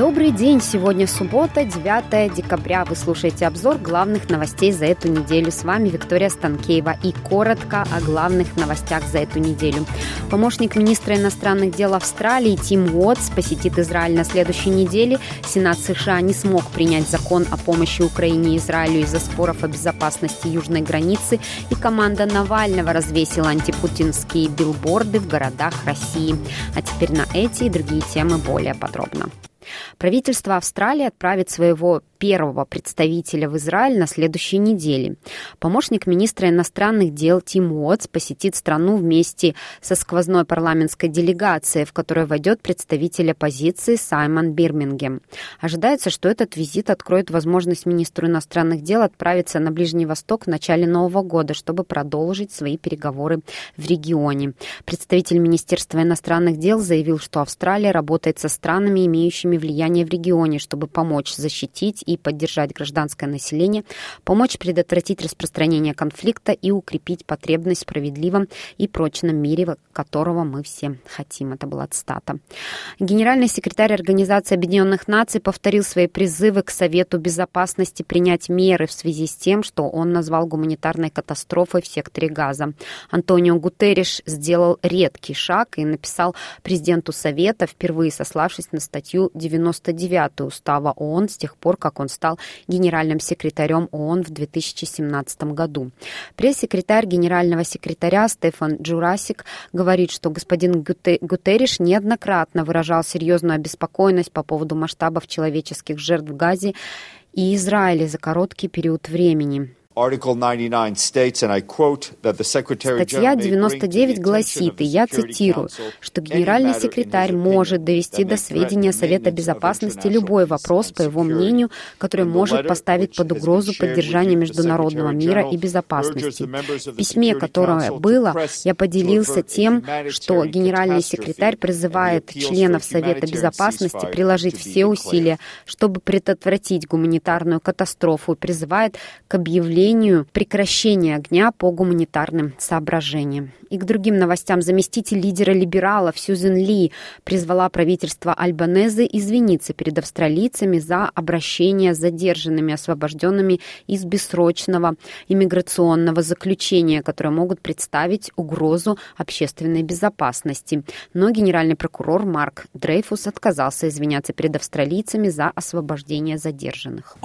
Добрый день! Сегодня суббота, 9 декабря. Вы слушаете обзор главных новостей за эту неделю. С вами Виктория Станкеева. И коротко о главных новостях за эту неделю. Помощник министра иностранных дел Австралии Тим Уотс посетит Израиль на следующей неделе. Сенат США не смог принять закон о помощи Украине и Израилю из-за споров о безопасности южной границы. И команда Навального развесила антипутинские билборды в городах России. А теперь на эти и другие темы более подробно. Правительство Австралии отправит своего первого представителя в Израиль на следующей неделе. Помощник министра иностранных дел Тим Уотс посетит страну вместе со сквозной парламентской делегацией, в которую войдет представитель оппозиции Саймон Бирмингем. Ожидается, что этот визит откроет возможность министру иностранных дел отправиться на Ближний Восток в начале Нового года, чтобы продолжить свои переговоры в регионе. Представитель Министерства иностранных дел заявил, что Австралия работает со странами, имеющими влияние в регионе, чтобы помочь защитить и поддержать гражданское население, помочь предотвратить распространение конфликта и укрепить потребность в справедливом и прочном мире, которого мы все хотим. Это была цитата. Генеральный секретарь Организации Объединенных Наций повторил свои призывы к Совету Безопасности принять меры в связи с тем, что он назвал гуманитарной катастрофой в секторе Газа. Антонио Гутерриш сделал редкий шаг и написал президенту Совета, впервые сославшись на статью 99 Устава ООН с тех пор, как он стал генеральным секретарем ООН в 2017 году. Пресс-секретарь генерального секретаря Стефан Джурасик говорит, что господин Гутерриш неоднократно выражал серьезную обеспокоенность по поводу масштабов человеческих жертв в Газе и Израиле за короткий период времени. Статья 99 гласит, и я цитирую, что генеральный секретарь может довести до сведения Совета Безопасности любой вопрос, по его мнению, который может поставить под угрозу поддержание международного мира и безопасности. В письме, которое было, я поделился тем, что генеральный секретарь призывает членов Совета Безопасности приложить все усилия, чтобы предотвратить гуманитарную катастрофу и призывает к объявлению объявлению прекращения огня по гуманитарным соображениям. И к другим новостям заместитель лидера либералов Сьюзен Ли призвала правительство Альбанезы извиниться перед австралийцами за обращение с задержанными, освобожденными из бессрочного иммиграционного заключения, которые могут представить угрозу общественной безопасности. Но генеральный прокурор Марк Дрейфус отказался извиняться перед австралийцами за освобождение задержанных.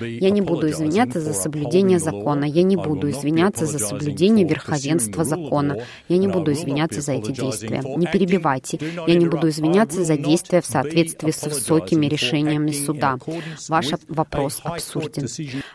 Я не буду извиняться извиняться за соблюдение закона. Я не буду извиняться за соблюдение верховенства закона. Я не буду извиняться за эти действия. Не перебивайте. Я не буду извиняться за действия в соответствии с высокими решениями суда. Ваш вопрос абсурден.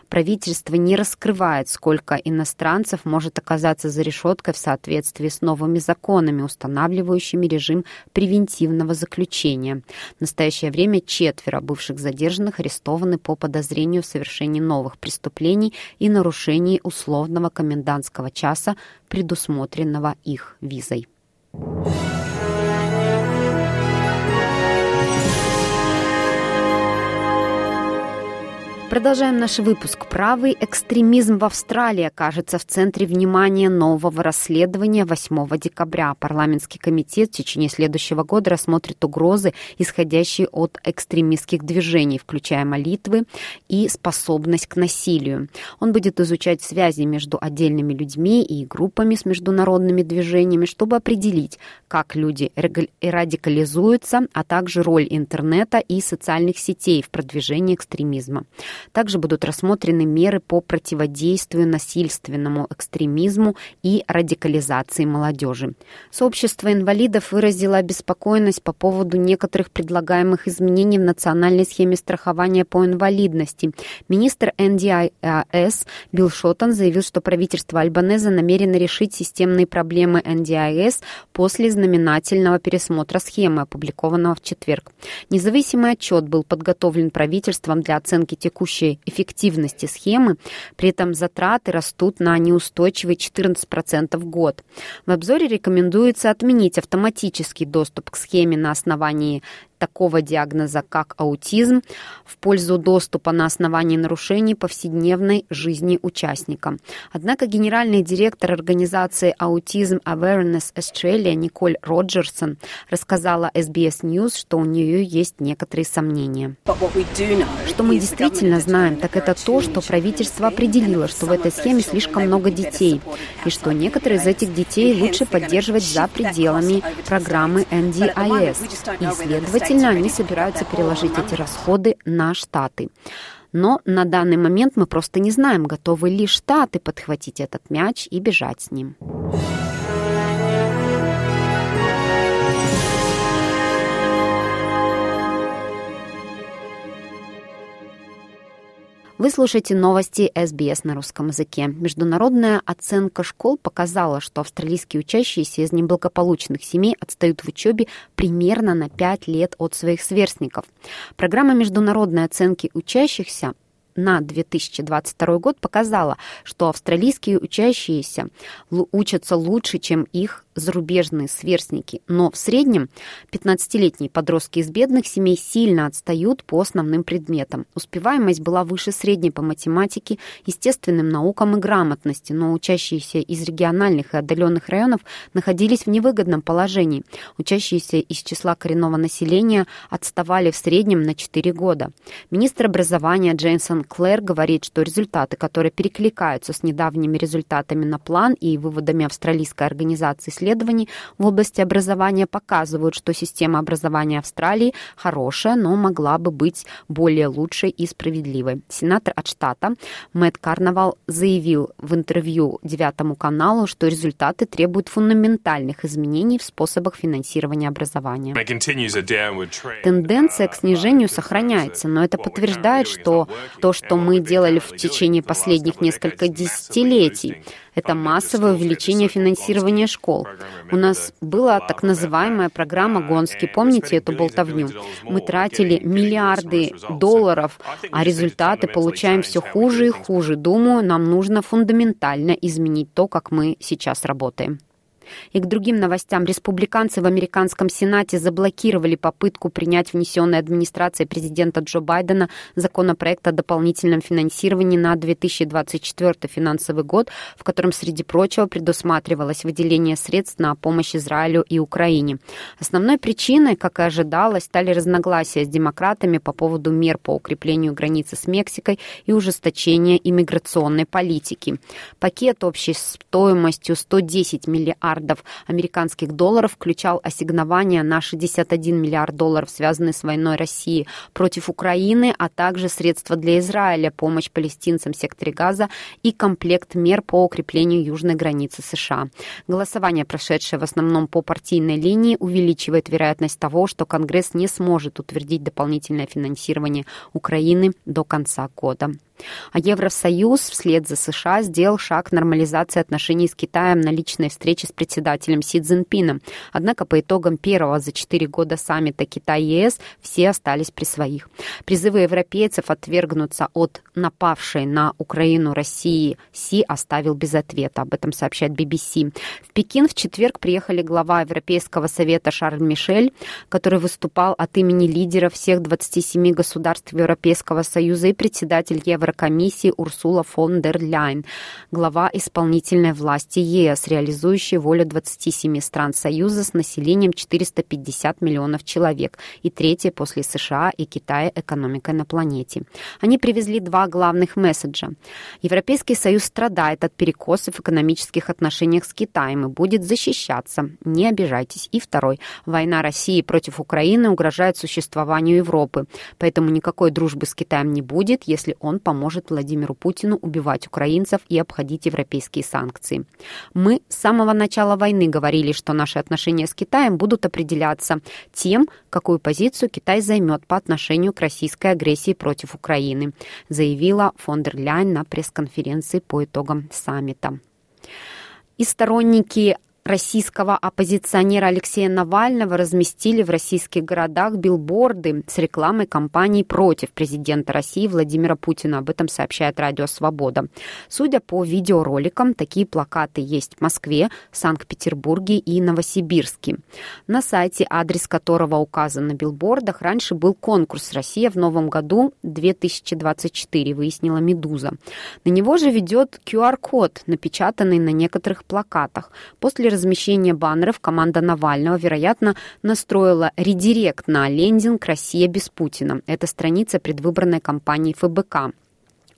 Правительство не раскрывает, сколько иностранцев может оказаться за решеткой в соответствии с новыми законами, устанавливающими режим превентивного заключения. В настоящее время четверо бывших задержанных арестованы по подозрению в совершении новых преступлений преступлений и нарушений условного комендантского часа, предусмотренного их визой. Продолжаем наш выпуск. Правый экстремизм в Австралии окажется в центре внимания нового расследования 8 декабря. Парламентский комитет в течение следующего года рассмотрит угрозы, исходящие от экстремистских движений, включая молитвы и способность к насилию. Он будет изучать связи между отдельными людьми и группами с международными движениями, чтобы определить, как люди радикализуются, а также роль интернета и социальных сетей в продвижении экстремизма. Также будут рассмотрены меры по противодействию насильственному экстремизму и радикализации молодежи. Сообщество инвалидов выразило обеспокоенность по поводу некоторых предлагаемых изменений в национальной схеме страхования по инвалидности. Министр NDIS Билл Шоттон заявил, что правительство Альбанеза намерено решить системные проблемы NDIS после знаменательного пересмотра схемы, опубликованного в четверг. Независимый отчет был подготовлен правительством для оценки текущей текущей эффективности схемы, при этом затраты растут на неустойчивые 14% в год. В обзоре рекомендуется отменить автоматический доступ к схеме на основании такого диагноза, как аутизм, в пользу доступа на основании нарушений повседневной жизни участника. Однако генеральный директор организации Autism Awareness Australia Николь Роджерсон рассказала SBS News, что у нее есть некоторые сомнения. Что мы действительно знаем, так это то, что правительство определило, что в этой схеме слишком много детей, и что некоторые из этих детей лучше поддерживать за пределами программы NDIS. И, следовательно, Следовательно, они собираются переложить эти расходы на Штаты. Но на данный момент мы просто не знаем, готовы ли Штаты подхватить этот мяч и бежать с ним. Вы слушаете новости СБС на русском языке. Международная оценка школ показала, что австралийские учащиеся из неблагополучных семей отстают в учебе примерно на 5 лет от своих сверстников. Программа международной оценки учащихся на 2022 год показала, что австралийские учащиеся учатся лучше, чем их зарубежные сверстники, но в среднем 15-летние подростки из бедных семей сильно отстают по основным предметам. Успеваемость была выше средней по математике, естественным наукам и грамотности, но учащиеся из региональных и отдаленных районов находились в невыгодном положении. Учащиеся из числа коренного населения отставали в среднем на 4 года. Министр образования Джейсон Клэр говорит, что результаты, которые перекликаются с недавними результатами на план и выводами австралийской организации исследований в области образования показывают, что система образования Австралии хорошая, но могла бы быть более лучшей и справедливой. Сенатор от штата Мэтт Карнавал заявил в интервью Девятому каналу, что результаты требуют фундаментальных изменений в способах финансирования образования. Тенденция к снижению сохраняется, но это подтверждает, что то, что мы делали в течение последних нескольких десятилетий, это массовое увеличение финансирования школ. У нас была так называемая программа Гонски. Помните эту болтовню? Мы тратили миллиарды долларов, а результаты получаем все хуже и хуже. Думаю, нам нужно фундаментально изменить то, как мы сейчас работаем. И к другим новостям. Республиканцы в американском Сенате заблокировали попытку принять внесенный администрацией президента Джо Байдена законопроект о дополнительном финансировании на 2024 финансовый год, в котором, среди прочего, предусматривалось выделение средств на помощь Израилю и Украине. Основной причиной, как и ожидалось, стали разногласия с демократами по поводу мер по укреплению границы с Мексикой и ужесточения иммиграционной политики. Пакет общей стоимостью 110 миллиардов миллиардов американских долларов включал ассигнования на 61 миллиард долларов, связанные с войной России против Украины, а также средства для Израиля, помощь палестинцам в секторе Газа и комплект мер по укреплению южной границы США. Голосование, прошедшее в основном по партийной линии, увеличивает вероятность того, что Конгресс не сможет утвердить дополнительное финансирование Украины до конца года. А Евросоюз вслед за США сделал шаг к нормализации отношений с Китаем на личной встрече с председателем Си Цзиньпином. Однако по итогам первого за четыре года саммита Китай-ЕС все остались при своих. Призывы европейцев отвергнуться от напавшей на Украину России Си оставил без ответа. Об этом сообщает BBC. В Пекин в четверг приехали глава Европейского совета Шарль Мишель, который выступал от имени лидеров всех 27 государств Европейского Союза и председатель Евро Еврокомиссии Урсула фон дер Ляйн, глава исполнительной власти ЕС, реализующей волю 27 стран Союза с населением 450 миллионов человек и третья после США и Китая экономикой на планете. Они привезли два главных месседжа. Европейский Союз страдает от перекосов в экономических отношениях с Китаем и будет защищаться. Не обижайтесь. И второй. Война России против Украины угрожает существованию Европы. Поэтому никакой дружбы с Китаем не будет, если он поможет поможет Владимиру Путину убивать украинцев и обходить европейские санкции. Мы с самого начала войны говорили, что наши отношения с Китаем будут определяться тем, какую позицию Китай займет по отношению к российской агрессии против Украины, заявила фон дер Ляйн на пресс-конференции по итогам саммита. И сторонники российского оппозиционера Алексея Навального разместили в российских городах билборды с рекламой кампании против президента России Владимира Путина. Об этом сообщает Радио Свобода. Судя по видеороликам, такие плакаты есть в Москве, Санкт-Петербурге и Новосибирске. На сайте, адрес которого указан на билбордах, раньше был конкурс «Россия в новом году 2024», выяснила «Медуза». На него же ведет QR-код, напечатанный на некоторых плакатах. После размещения баннеров команда Навального, вероятно, настроила редирект на лендинг «Россия без Путина». Это страница предвыборной кампании ФБК.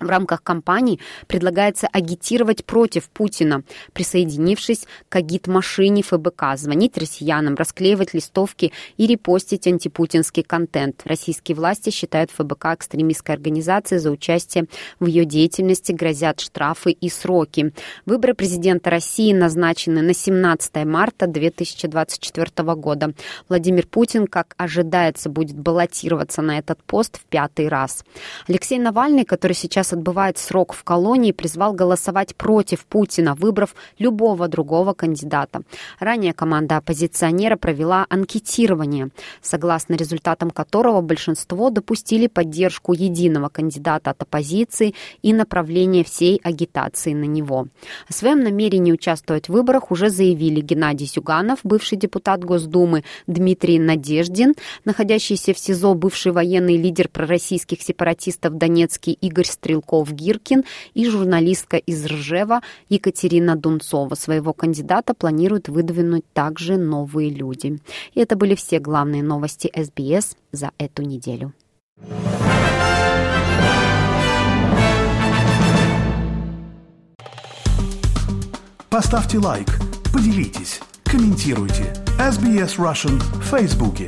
В рамках кампании предлагается агитировать против Путина, присоединившись к агит-машине ФБК, звонить россиянам, расклеивать листовки и репостить антипутинский контент. Российские власти считают ФБК экстремистской организацией за участие в ее деятельности, грозят штрафы и сроки. Выборы президента России назначены на 17 марта 2024 года. Владимир Путин, как ожидается, будет баллотироваться на этот пост в пятый раз. Алексей Навальный, который сейчас отбывает срок в колонии, призвал голосовать против Путина, выбрав любого другого кандидата. Ранее команда оппозиционера провела анкетирование, согласно результатам которого большинство допустили поддержку единого кандидата от оппозиции и направление всей агитации на него. О своем намерении участвовать в выборах уже заявили Геннадий Зюганов, бывший депутат Госдумы, Дмитрий Надеждин, находящийся в СИЗО бывший военный лидер пророссийских сепаратистов Донецкий Игорь Стрелков, Стрелков-Гиркин и журналистка из Ржева Екатерина Дунцова. Своего кандидата планируют выдвинуть также новые люди. И это были все главные новости СБС за эту неделю. Поставьте лайк, поделитесь, комментируйте. SBS Russian в Фейсбуке.